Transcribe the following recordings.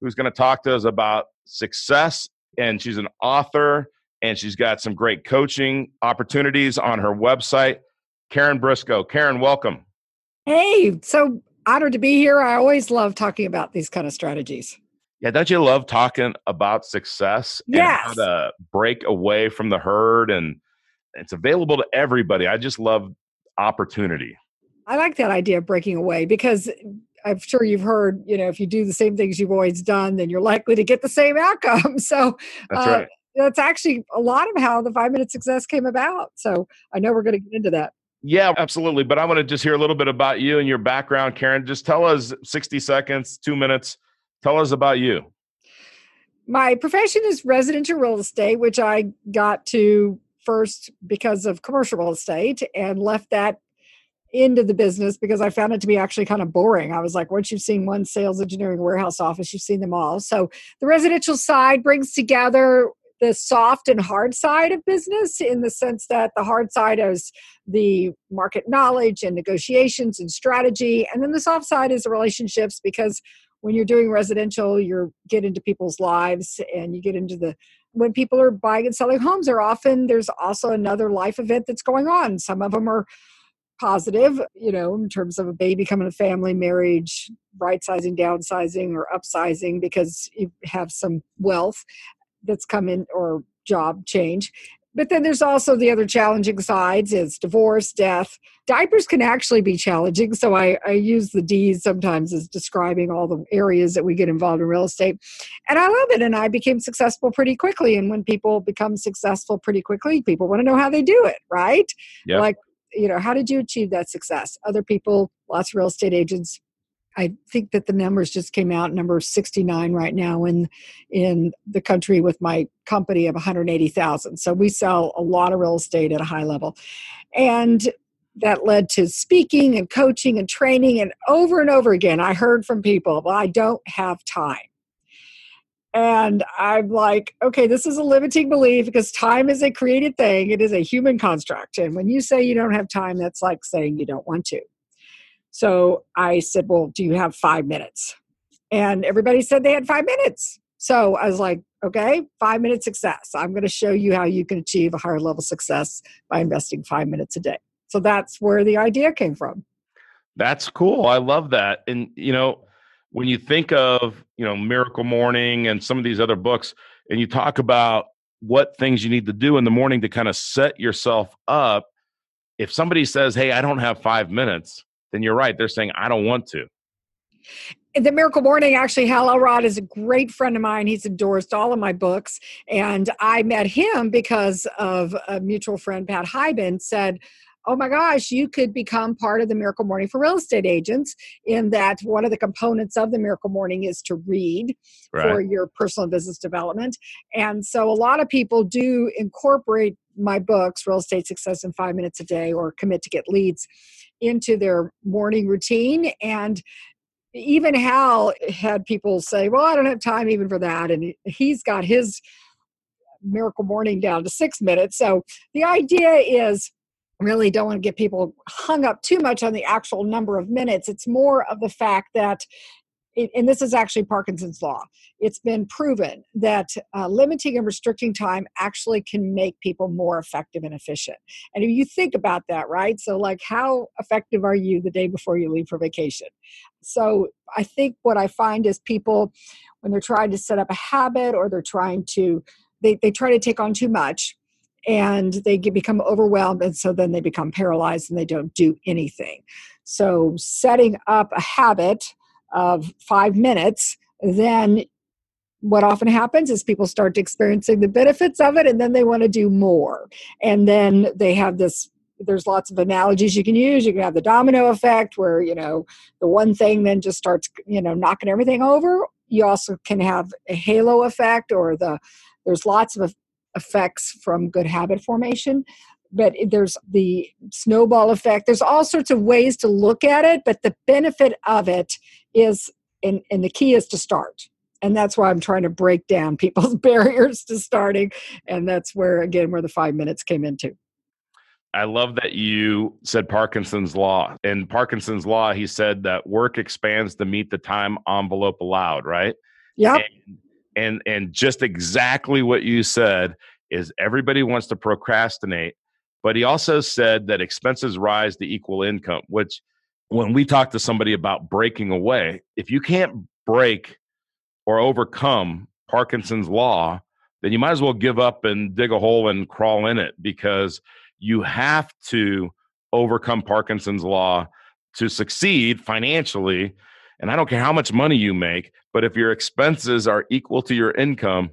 who's going to talk to us about success. And she's an author, and she's got some great coaching opportunities on her website. Karen Briscoe. Karen, welcome. Hey, so honored to be here. I always love talking about these kind of strategies. Yeah, don't you love talking about success and how to break away from the herd and it's available to everybody. I just love opportunity. I like that idea of breaking away because I'm sure you've heard, you know, if you do the same things you've always done, then you're likely to get the same outcome. So that's uh, right. That's actually a lot of how the five minute success came about. So I know we're going to get into that. Yeah, absolutely. But I want to just hear a little bit about you and your background, Karen. Just tell us 60 seconds, two minutes. Tell us about you. My profession is residential real estate, which I got to first because of commercial real estate and left that into the business because I found it to be actually kind of boring. I was like, once you've seen one sales engineering warehouse office, you've seen them all. So the residential side brings together the soft and hard side of business in the sense that the hard side is the market knowledge and negotiations and strategy. And then the soft side is the relationships because when you're doing residential, you get into people's lives and you get into the when people are buying and selling homes, are often there's also another life event that's going on. Some of them are positive, you know, in terms of a baby coming to family, marriage, right sizing, downsizing, or upsizing because you have some wealth that's come in or job change. But then there's also the other challenging sides is divorce, death. Diapers can actually be challenging. So I, I use the D's sometimes as describing all the areas that we get involved in real estate. And I love it. And I became successful pretty quickly. And when people become successful pretty quickly, people want to know how they do it, right? Yep. Like you know how did you achieve that success? Other people lots of real estate agents. I think that the numbers just came out number 69 right now in in the country with my company of 180000 so we sell a lot of real estate at a high level. And that led to speaking and coaching and training and over and over again i heard from people well i don't have time and I'm like, okay, this is a limiting belief because time is a created thing. It is a human construct. And when you say you don't have time, that's like saying you don't want to. So I said, well, do you have five minutes? And everybody said they had five minutes. So I was like, okay, five minute success. I'm going to show you how you can achieve a higher level success by investing five minutes a day. So that's where the idea came from. That's cool. I love that. And, you know, when you think of you know miracle morning and some of these other books and you talk about what things you need to do in the morning to kind of set yourself up if somebody says hey i don't have five minutes then you're right they're saying i don't want to the Miracle Morning, actually, Hal Elrod is a great friend of mine. He's endorsed all of my books. And I met him because of a mutual friend, Pat Hiban, said, oh my gosh, you could become part of the Miracle Morning for real estate agents, in that one of the components of the Miracle Morning is to read right. for your personal business development. And so a lot of people do incorporate my books, Real Estate Success in Five Minutes a Day or Commit to Get Leads, into their morning routine. And even Hal had people say, Well, I don't have time even for that. And he's got his miracle morning down to six minutes. So the idea is really don't want to get people hung up too much on the actual number of minutes. It's more of the fact that, and this is actually Parkinson's law, it's been proven that uh, limiting and restricting time actually can make people more effective and efficient. And if you think about that, right? So, like, how effective are you the day before you leave for vacation? So, I think what I find is people, when they're trying to set up a habit or they're trying to, they, they try to take on too much and they get, become overwhelmed and so then they become paralyzed and they don't do anything. So setting up a habit of five minutes then what often happens is people start experiencing the benefits of it and then they want to do more. And then they have this there's lots of analogies you can use. You can have the domino effect where you know the one thing then just starts you know knocking everything over. You also can have a halo effect or the there's lots of effects from good habit formation but there's the snowball effect there's all sorts of ways to look at it but the benefit of it is and, and the key is to start and that's why i'm trying to break down people's barriers to starting and that's where again where the five minutes came into I love that you said Parkinson's law. In Parkinson's law, he said that work expands to meet the time envelope allowed, right? Yeah. And, and and just exactly what you said is everybody wants to procrastinate, but he also said that expenses rise to equal income, which when we talk to somebody about breaking away, if you can't break or overcome Parkinson's law, then you might as well give up and dig a hole and crawl in it because you have to overcome Parkinson's law to succeed financially. And I don't care how much money you make, but if your expenses are equal to your income,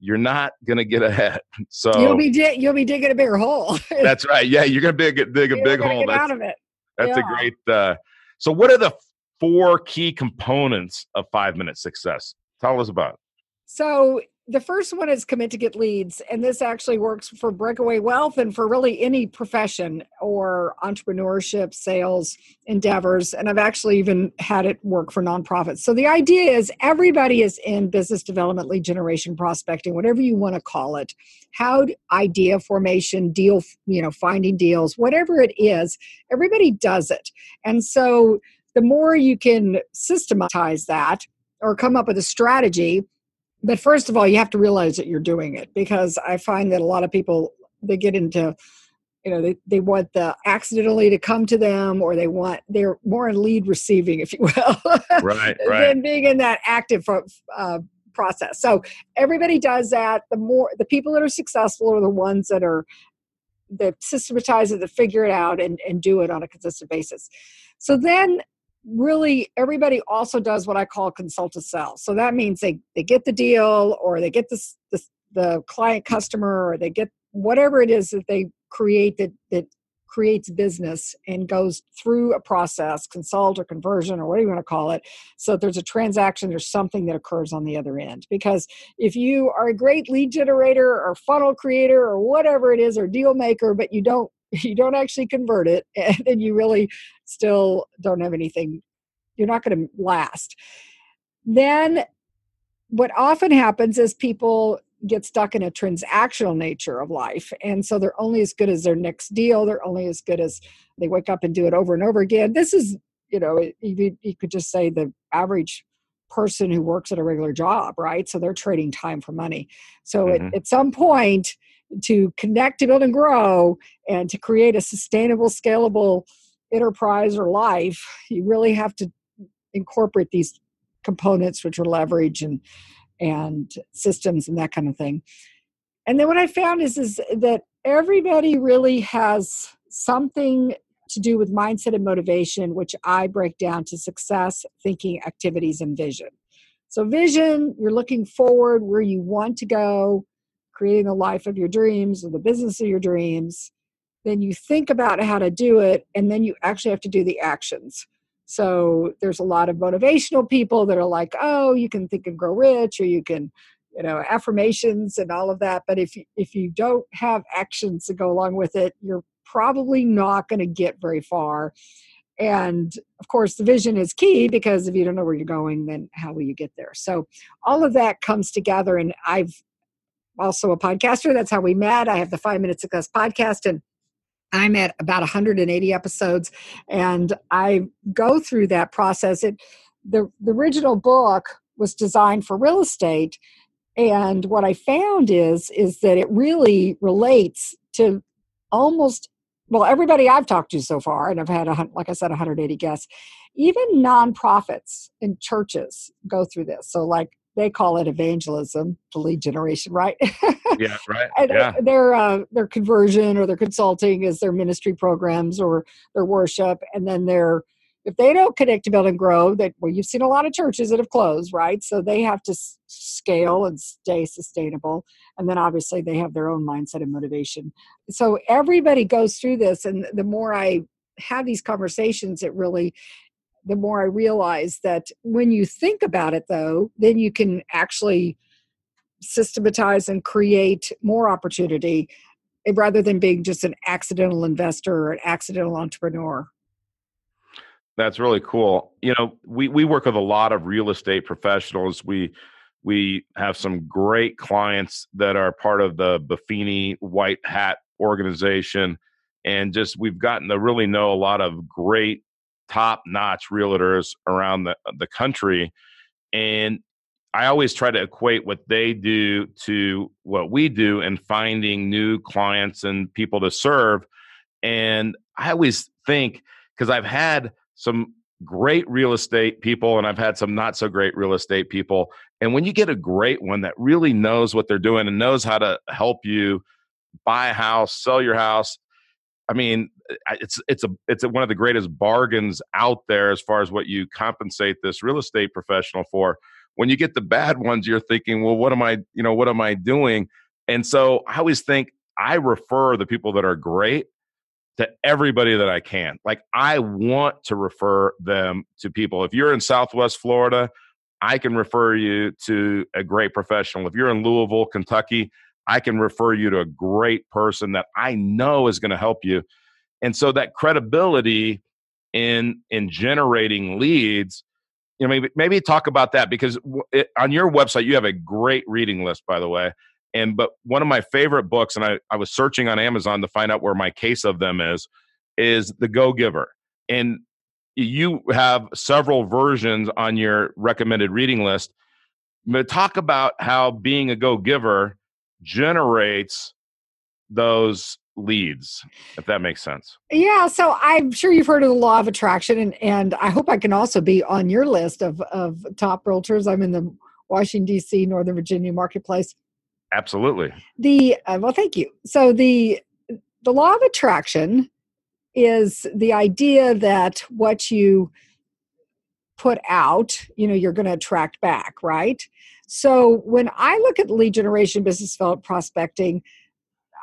you're not going to get ahead. So you'll be di- you'll be digging a bigger hole. that's right. Yeah, you're going to dig, dig a you're big hole. That's, out of it. That's yeah. a great. Uh, so, what are the four key components of five minute success? Tell us about. It. So the first one is commit to get leads and this actually works for breakaway wealth and for really any profession or entrepreneurship sales endeavors and i've actually even had it work for nonprofits. So the idea is everybody is in business development lead generation prospecting whatever you want to call it. How idea formation deal you know finding deals whatever it is everybody does it. And so the more you can systematize that or come up with a strategy but first of all you have to realize that you're doing it because i find that a lot of people they get into you know they, they want the accidentally to come to them or they want they're more in lead receiving if you will right right. than being in that active uh, process. So everybody does that. The more the people that are successful are the ones that are that systematize it that figure it out and, and do it on a consistent basis. So then really everybody also does what I call consult to sell. So that means they, they get the deal or they get this the client customer or they get whatever it is that they create that, that creates business and goes through a process, consult or conversion or whatever you want to call it. So there's a transaction, there's something that occurs on the other end. Because if you are a great lead generator or funnel creator or whatever it is or deal maker, but you don't you don't actually convert it and then you really still don't have anything you're not going to last. Then what often happens is people get stuck in a transactional nature of life and so they're only as good as their next deal they're only as good as they wake up and do it over and over again. This is you know you, you could just say the average person who works at a regular job right? So they're trading time for money. So mm-hmm. at, at some point to connect to build and grow and to create a sustainable scalable enterprise or life you really have to incorporate these components which are leverage and and systems and that kind of thing. And then what i found is is that everybody really has something to do with mindset and motivation which i break down to success thinking activities and vision. So vision you're looking forward where you want to go creating the life of your dreams or the business of your dreams, then you think about how to do it, and then you actually have to do the actions. So there's a lot of motivational people that are like, oh, you can think and grow rich, or you can, you know, affirmations and all of that. But if you, if you don't have actions to go along with it, you're probably not going to get very far. And of course, the vision is key because if you don't know where you're going, then how will you get there? So all of that comes together, and I've also a podcaster. That's how we met. I have the Five Minute Success podcast, and I'm at about 180 episodes, and I go through that process. It the the original book was designed for real estate, and what I found is is that it really relates to almost well everybody I've talked to so far, and I've had a, like I said 180 guests. Even nonprofits and churches go through this. So like they call it evangelism, the lead generation, right? yeah, right. yeah. Their uh, their conversion or their consulting is their ministry programs or their worship, and then their if they don't connect to build and grow, that well, you've seen a lot of churches that have closed, right? So they have to s- scale and stay sustainable, and then obviously they have their own mindset and motivation. So everybody goes through this, and the more I have these conversations, it really the more I realize that when you think about it, though, then you can actually systematize and create more opportunity eh, rather than being just an accidental investor or an accidental entrepreneur. That's really cool. You know, we, we work with a lot of real estate professionals. We we have some great clients that are part of the Buffini White Hat organization. And just we've gotten to really know a lot of great top notch realtors around the, uh, the country. And I always try to equate what they do to what we do in finding new clients and people to serve. And I always think, because I've had some great real estate people and I've had some not so great real estate people. And when you get a great one that really knows what they're doing and knows how to help you buy a house, sell your house, I mean, it's it's a it's one of the greatest bargains out there as far as what you compensate this real estate professional for. When you get the bad ones, you're thinking, well, what am I, you know, what am I doing? And so I always think I refer the people that are great to everybody that I can. Like I want to refer them to people. If you're in Southwest Florida, I can refer you to a great professional. If you're in Louisville, Kentucky, I can refer you to a great person that I know is going to help you. And so that credibility in in generating leads, you know, maybe maybe talk about that because it, on your website you have a great reading list, by the way. And but one of my favorite books, and I, I was searching on Amazon to find out where my case of them is, is The Go Giver. And you have several versions on your recommended reading list. But talk about how being a go giver generates those leads if that makes sense yeah so i'm sure you've heard of the law of attraction and, and i hope i can also be on your list of, of top realtors i'm in the washington d.c northern virginia marketplace Absolutely. The uh, well, thank you. So the the law of attraction is the idea that what you put out, you know, you're going to attract back, right? So when I look at lead generation, business development, prospecting,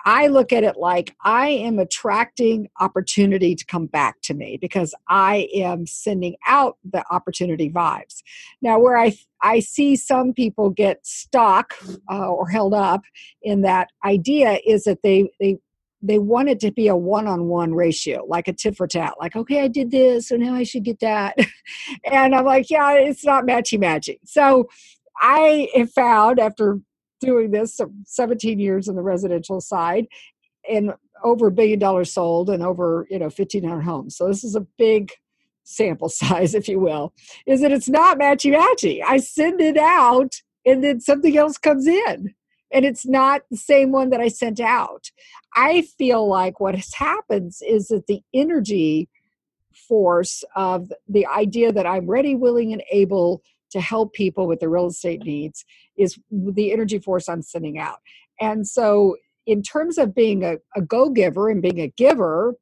I look at it like I am attracting opportunity to come back to me because I am sending out the opportunity vibes. Now, where I I see some people get stuck uh, or held up in that idea is that they they they want it to be a one-on-one ratio like a tit for tat like okay i did this so now i should get that and i'm like yeah it's not matchy matchy so i have found after doing this 17 years on the residential side and over a billion dollars sold and over you know 1500 homes. So this is a big sample size if you will is that it's not matchy matchy i send it out and then something else comes in and it's not the same one that i sent out. I feel like what has happens is that the energy force of the idea that i'm ready willing and able to help people with their real estate needs is the energy force I'm sending out. And so, in terms of being a, a go giver and being a giver,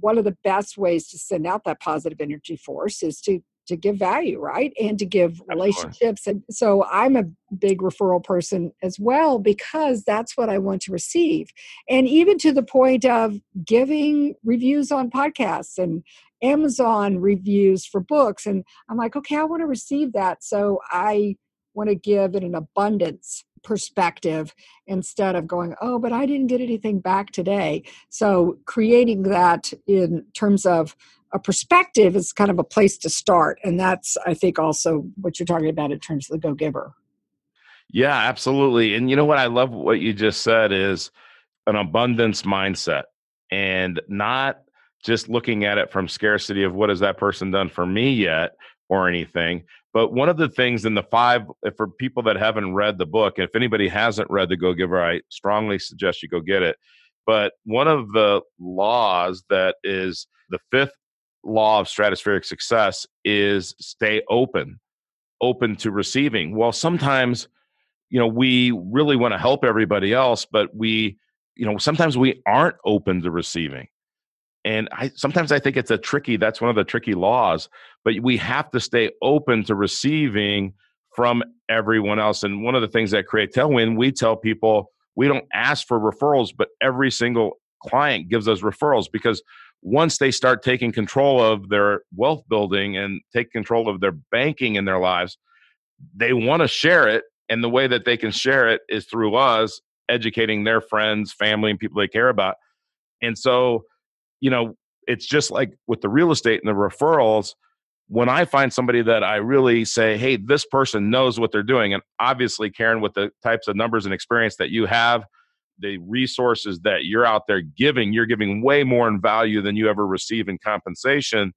one of the best ways to send out that positive energy force is to to give value right? And to give relationships. And so i'm a big referral person as well because that's what i want to receive. And even to the point of giving reviews on podcasts and Amazon reviews for books. And I'm like, okay, I want to receive that. So I want to give in an abundance perspective instead of going, oh, but I didn't get anything back today. So creating that in terms of a perspective is kind of a place to start. And that's, I think, also what you're talking about in terms of the go giver. Yeah, absolutely. And you know what? I love what you just said is an abundance mindset and not just looking at it from scarcity of what has that person done for me yet or anything. But one of the things in the five, eh, for people that haven't read the book, if anybody hasn't read The Go Giver, I strongly suggest you go get it. But one of the laws that is the fifth law of stratospheric success is stay open, open to receiving. Well, sometimes, you know, we really want to help everybody else, but we, you know, sometimes we aren't open to receiving and I sometimes I think it's a tricky. That's one of the tricky laws. But we have to stay open to receiving from everyone else. And one of the things that create tailwind, we tell people we don't ask for referrals, but every single client gives us referrals because once they start taking control of their wealth building and take control of their banking in their lives, they want to share it. And the way that they can share it is through us educating their friends, family, and people they care about. And so, you know, it's just like with the real estate and the referrals. When I find somebody that I really say, hey, this person knows what they're doing, and obviously, Karen, with the types of numbers and experience that you have, the resources that you're out there giving, you're giving way more in value than you ever receive in compensation.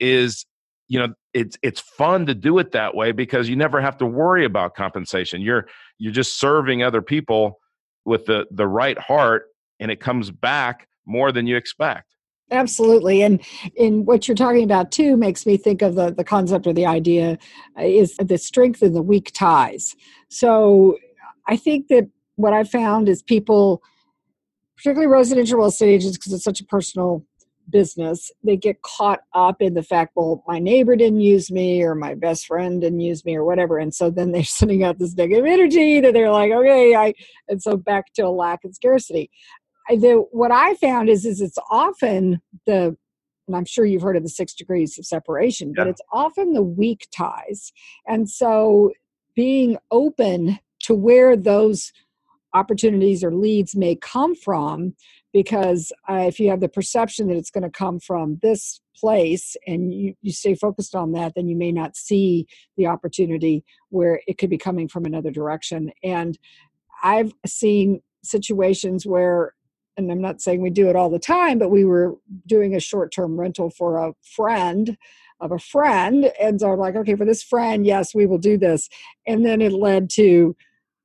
Is you know it's it's fun to do it that way because you never have to worry about compensation. You're you're just serving other people with the the right heart, and it comes back more than you expect. Absolutely, and in what you're talking about too makes me think of the the concept or the idea uh, is the strength and the weak ties. So I think that what I found is people, particularly residential real estate agents, because it's such a personal business, they get caught up in the fact, well, my neighbor didn't use me or my best friend didn't use me or whatever. And so then they're sending out this negative energy that they're like, okay, I, and so back to a lack and scarcity. The, what I found is, is it's often the, and I'm sure you've heard of the six degrees of separation, yeah. but it's often the weak ties. And so being open to where those opportunities or leads may come from because uh, if you have the perception that it's going to come from this place and you, you stay focused on that then you may not see the opportunity where it could be coming from another direction and i've seen situations where and i'm not saying we do it all the time but we were doing a short-term rental for a friend of a friend and so i'm like okay for this friend yes we will do this. And then it led to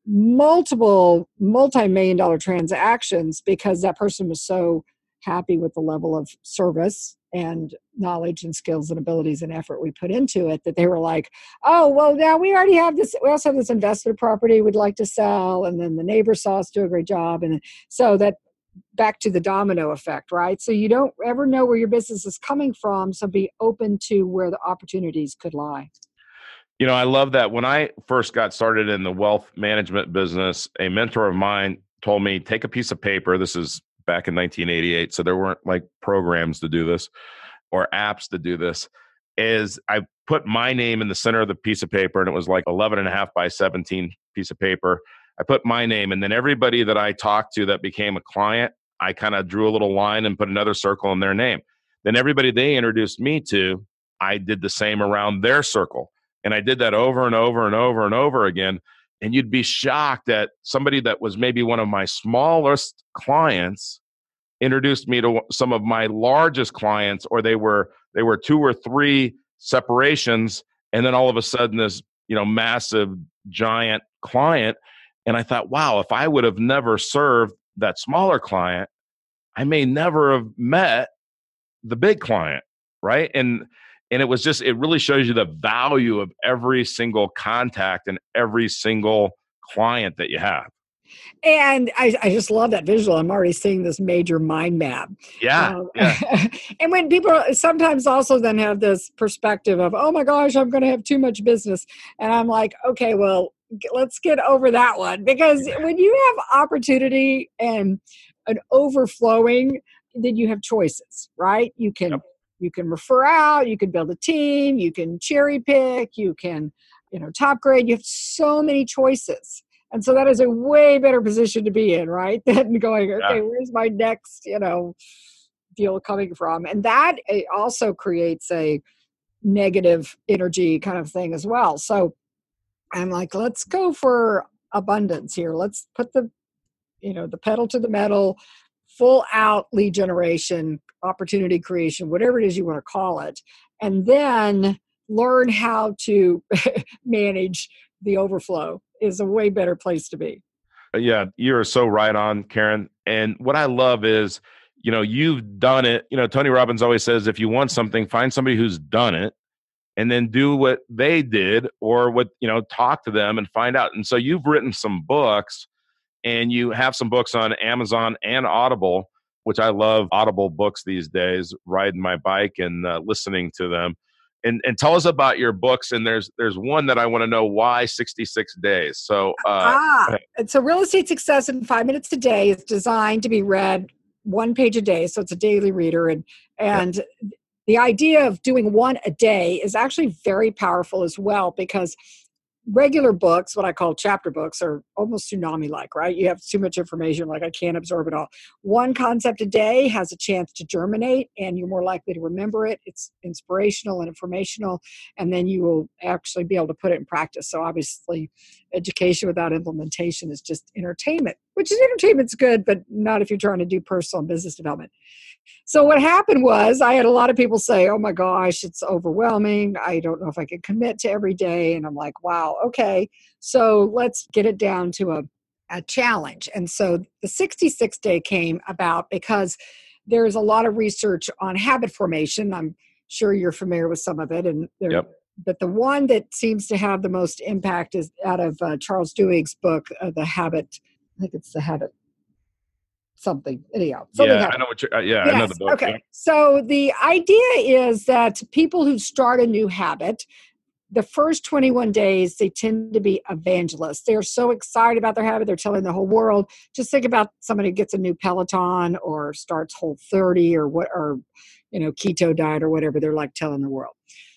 multiple multi-million dollar transactions because that person was so happy with the level of service and knowledge and skills and abilities and effort we put into it that they were like oh well now we already have this we also have this investment property we'd like to sell and then the neighbor saw us do a great job and so that back to the domino effect right so you don't ever know where your business is coming from so be open to where the opportunities could lie you know, I love that. When I first got started in the wealth management business, a mentor of mine told me, take a piece of paper. This is back in 1988. So there weren't like programs to do this or apps to do this. Is I put my name in the center of the piece of paper and it was like 11 and a half by 17 piece of paper. I put my name and then everybody that I talked to that became a client, I kind of drew a little line and put another circle in their name. Then everybody they introduced me to, I did the same around their circle. And I did that over and over and over and over again. And you'd be shocked that somebody that was maybe one of my smallest clients introduced me to some of my largest clients, or they were they were two or three separations, and then all of a sudden this you know massive giant client. And I thought, wow, if I would have never served that smaller client, I may never have met the big client, right? And and it was just it really shows you the value of every single contact and every single client that you have and I, I just love that visual i'm already seeing this major mind map yeah, um, yeah. and when people sometimes also then have this perspective of oh my gosh i'm going to have too much business and i'm like okay well let's get over that one because when you have opportunity and an overflowing then you have choices right? You can yep. you can refer out you can build a team you can cherry pick you can you know top grade. You have so many choices and so that is a way better position to be in right than going okay yeah. where's my next you know deal coming from? And that eh, also creates a negative energy kind of thing as well. So i'm like let's go for abundance here let's put the you know the pedal to the metal full out lead generation, opportunity creation, whatever it is you want to call it, and then learn how to manage the overflow is a way better place to be. Uh, yeah, you're so right on, Karen. And what I love is, you know, you've done it. You know, Tony Robbins always says if you want something, find somebody who's done it and then do what they did or what, you know, talk to them and find out. And so you've written some books and you have some books on Amazon and Audible, which I love Audible books these days, riding my bike and uh, listening to them. And, and tell us about your books. And there's there's one that I want to know why 66 days. So uh, ah, so real estate success in five minutes a day is designed to be read one page a day, so it's a daily reader, and and. The idea of doing one a day is actually very powerful as well because regular books, what I call chapter books, are almost tsunami like, right? You have too much information, like I can't absorb it all. One concept a day has a chance to germinate, and you're more likely to remember it. It's inspirational and informational, and then you will actually be able to put it in practice. So, obviously, education without implementation is just entertainment, which is entertainment's good, but not if you're trying to do personal and business development. So what happened was I had a lot of people say, "Oh my gosh, it's overwhelming. I don't know if I can commit to every day." And I'm like, "Wow, okay. So let's get it down to a a challenge." And so the 66 day came about because there's a lot of research on habit formation. I'm sure you're familiar with some of it and there, yep. but the one that seems to have the most impact is out of uh, Charles Duhigg's book, uh, The Habit. I think it's The Habit something anyhow something yeah happened. i know what you're uh, yeah yes. i know the book okay so the idea is that people who start a new habit the first 21 days they tend to be evangelists they're so excited about their habit they're telling the whole world just think about somebody who gets a new peloton or starts whole 30 or what or you know keto diet or whatever they're like telling the world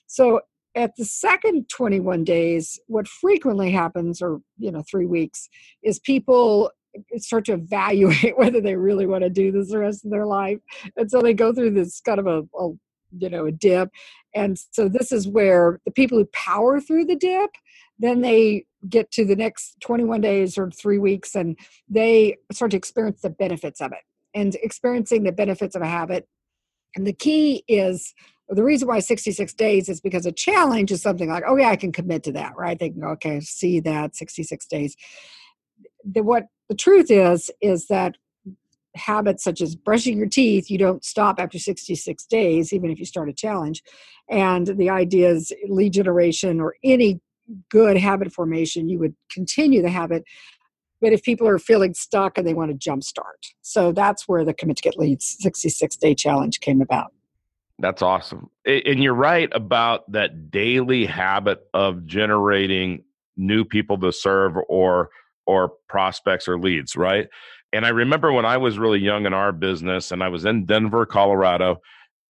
so at the second 21 days what frequently happens or you know three weeks is people Uh, start to evaluate whether they really want to do this the rest of their life and so they go through this kind of a, a you know a dip and so this is where the people who power through the dip then they get to the next 21 days or three weeks and they start to experience the benefits of it and experiencing the benefits of a habit. And the key is the reason why 66 days is because a challenge is something like oh yeah i can commit to that right? They can go okay see that 66 days. The, what the truth is is that habits such as brushing your teeth you don't stop after 66 days even if you start a challenge and the idea is lead generation or any good habit formation you would continue the habit but if people are feeling stuck and they want to jumpstart so that's where the commit to get leads 66 day challenge came about. That's awesome. And you're right about that daily habit of generating new people to serve or or prospects or leads, right? And I remember when I was really young in our business and I was in Denver, Colorado,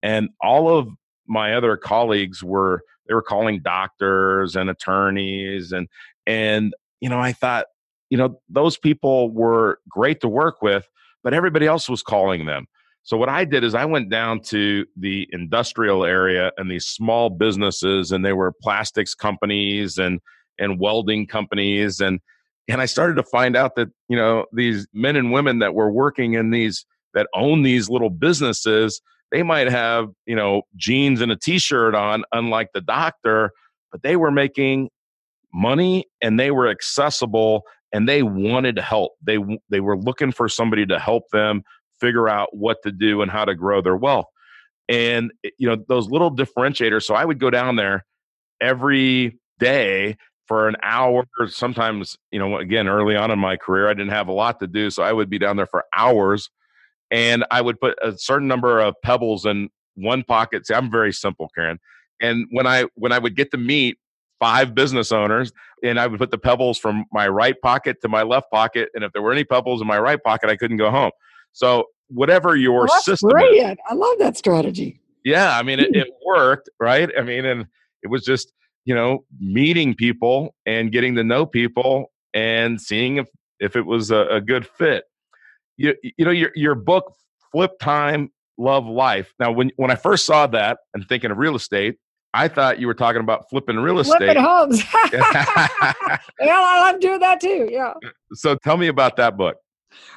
and all of my other colleagues were they were calling doctors and attorneys and and you know, I thought, you know, those people were great to work with, but everybody else was calling them. So what I did is I went down to the industrial area and these small businesses and they were plastics companies and and welding companies and and I started to find out that you know these men and women that were working in these that own these little businesses they might have you know jeans and a t-shirt on unlike the doctor but they were making money and they were accessible and they wanted to help. They they were looking for somebody to help them figure out what to do and how to grow their wealth. And eh, you know those little differentiators so i would go down there every day for an hour sometimes you know again early on in my career i didn't have a lot to do so i would be down there for hours and i would put a certain number of pebbles in one pocket see i'm very simple karen and when i when i would get to meet five business owners and i would put the pebbles from my right pocket to my left pocket and if there were any pebbles in my right pocket i couldn't go home so whatever your well, system brilliant. Is, i love that strategy yeah i mean it, it worked right i mean and it was just you know, meeting people and getting to know people and seeing if, if it was a, a good fit. You, you know, your, your book, Flip Time, Love Life. Now, when, when I first saw that and thinking of real estate, I thought you were talking about flipping real estate. Flipping homes. yeah, I love doing that too. Yeah. So tell me about that book.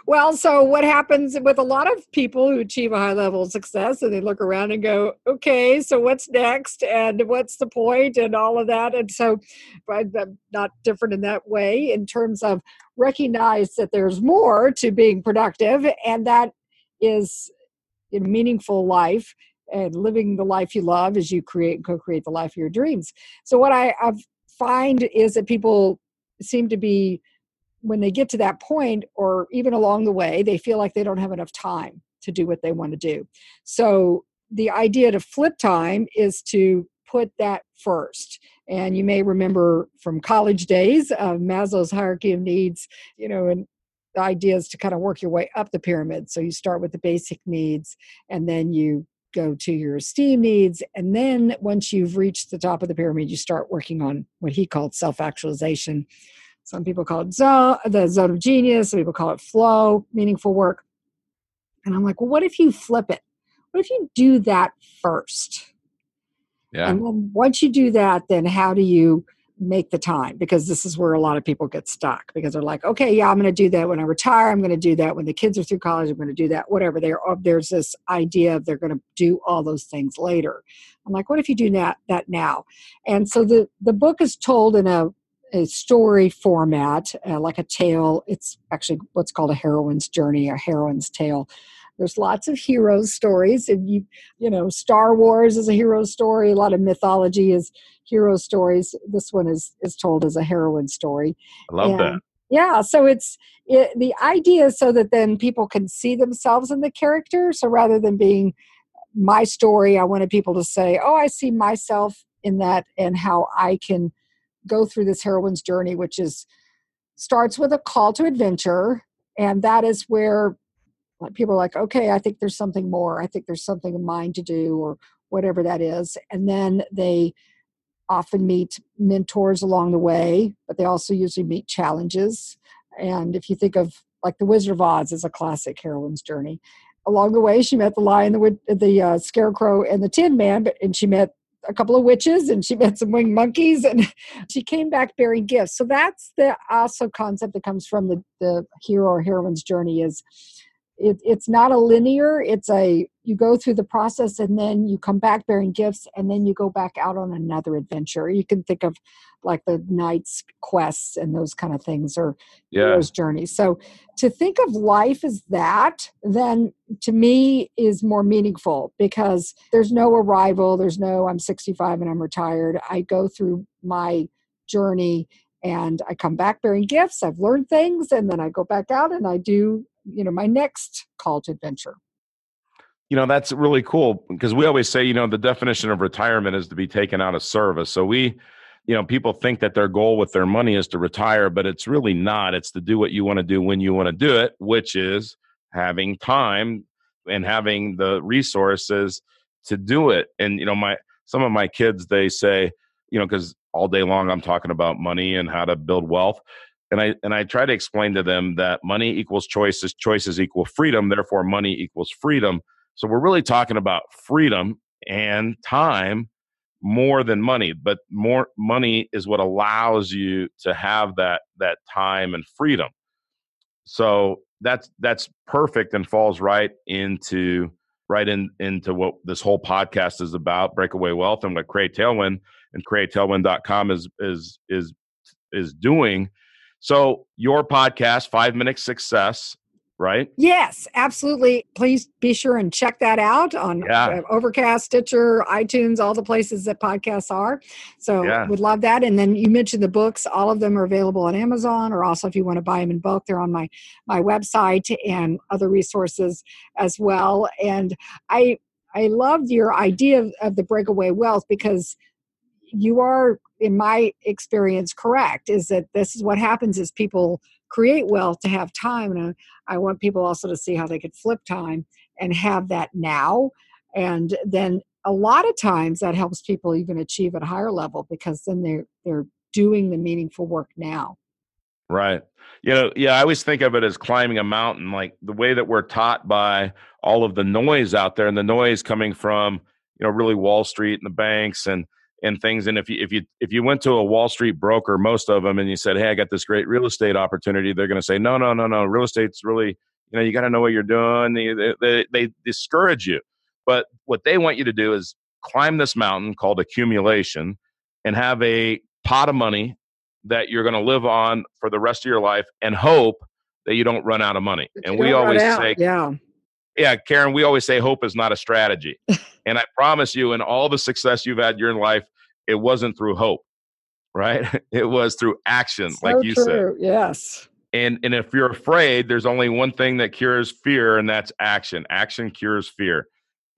Well, so what happens with a lot of people who achieve a high level of success and they look around and go, okay, so what's next and what's the point and all of that. And so I'm not different in that way in terms of recognize that there's more to being productive and that is a meaningful life and living the life you love as you create and co-create the life of your dreams. So what I I've find is that people seem to be when they get to that point or even along the way they feel like they don't have enough time to do what they want to do so the idea to flip time is to put that first and you may remember from college days uh, maslow's hierarchy of needs you know and the idea is to kind of work your way up the pyramid. So you start with the basic needs and then you go to your esteem needs. And then once you've reached the top of the pyramid, you start working on what he called self actualization. Some people call it zone, the zone of genius, some people call it flow, meaningful work. And I'm like, well, what if you flip it? What if you do that first? Yeah. And then once you do that, then how do you make the time because this is where a lot of people get stuck because they're like okay yeah i'm going to do that when i retire i'm going to do that when the kids are through college i'm going to do that whatever there oh, there's this idea of they're going to do all those things later i'm like what if you do that that now and so the the book is told in a a story format uh, like a tale. It's actually what's called a heroine's journey a heroine's tale. There's lots of hero stories and you you know star wars is a hero story a lot of mythology is hero stories. This one is is told as a heroine story. I love and, that yeah so it's it, the idea is so that then people can see themselves in the character. So rather than being my story i wanted people to say oh i see myself in that and how i can go through this heroine's journey which is starts with a call to adventure and that is where people are like okay i think there's something more. I think there's something in mind to do or whatever that is. And then they often meet mentors along the way but they also usually meet challenges. And if you think of like the wizard of oz is a classic heroine's journey. Along the way she met the lion the, the uh, scarecrow and the tin man but and she met a couple of witches and she met some winged monkeys and she came back bearing gifts. So that's the also concept that comes from the, the hero or heroine's journey is it, it's not a linear it's a you go through the process and then you come back bearing gifts and then you go back out on another adventure you can think of like the knight's quests and those kind of things or yeah. hero's journeys so to think of life as that then to me is more meaningful because there's no arrival there's no i'm 65 and i'm retired i go through my journey and I come back bearing gifts. I've learned things, and then I go back out and I do you know my next call to adventure. You know that's really cool because we always say you know the definition of retirement is to be taken out of service. So we you know people think that their goal with their money is to retire but it's really not. It's to do what you want to do when you want to do it which is having time and having the resources to do it. And you know my some of my kids they say you know because all day long i'm talking about money and how to build wealth and I and I try to explain to them that money equals choices, choices equal freedom, therefore money equals freedom. So we're really talking about freedom and time more than money, but more money is what allows you to have that that time and freedom. So that's that's perfect and falls right into right in into what this whole podcast is about, breakaway wealth and what Create Tailwind and createtailwind.com is is is is doing so, your podcast, Five Minute Success, right? Yes, absolutely. Please be sure and check that out on yeah. Uh, Overcast, Stitcher, iTunes, all the places that podcasts are. So, yeah. would love that. And then you mentioned the books; all of them are available on Amazon, or also if you want to buy them in bulk, they're on my my website and other resources as well. And I I loved your idea of, of the breakaway wealth because you are in my experience correct is that this is what happens is people create wealth to have time and I, I want people also to see how they could flip time and have that now and then a lot of times that helps people even achieve at a higher level because then they're they're doing the meaningful work now. Right. You know yeah i always think of it as climbing a mountain like the way that we're taught by all of the noise out there and the noise coming from you know really wall street and the banks and and things. And if you if you if you went to a Wall Street broker, most of them, and you said, "Hey, I got this great real estate opportunity," they're going to say, "No, no, no, no. Real estate's really you know you got to know what you're doing." They, they they discourage you, but what they want you to do is climb this mountain called accumulation and have a pot of money that you're going to live on for the rest of your life and hope that you don't run out of money. and we always say, yeah. Yeah, Karen, we always say hope is not a strategy. and I promise you, in all the success you've had in your life, it wasn't through hope, right? It was through action, so like you true. said. Yes. And and if you're afraid, there's only one thing that cures fear, and that's action. Action cures fear.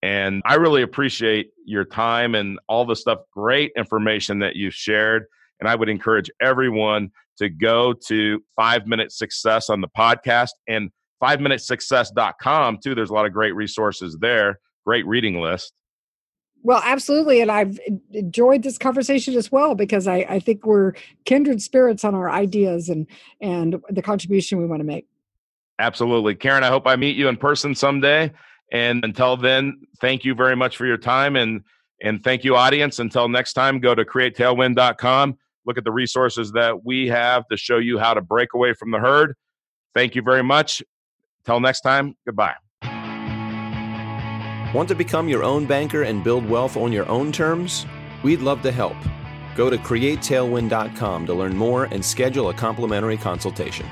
And I really appreciate your time and all the stuff, great information that you've shared. And I would encourage everyone to go to Five Minute Success on the podcast and 5minutesuccess.com too. There's a lot of great resources there, great reading list. Well, absolutely. And I've enjoyed this conversation as well because I, I think we're kindred spirits on our ideas and, and the contribution we want to make. Absolutely. Karen, I hope I meet you in person someday. And until then, thank you very much for your time and and thank you, audience. Until next time, go to createtailwind.com. Look at the resources that we have to show you how to break away from the herd. Thank you very much. Till next time, goodbye. Want to become your own banker and build wealth on your own terms? We'd love to help. Go to createtailwind.com to learn more and schedule a complimentary consultation.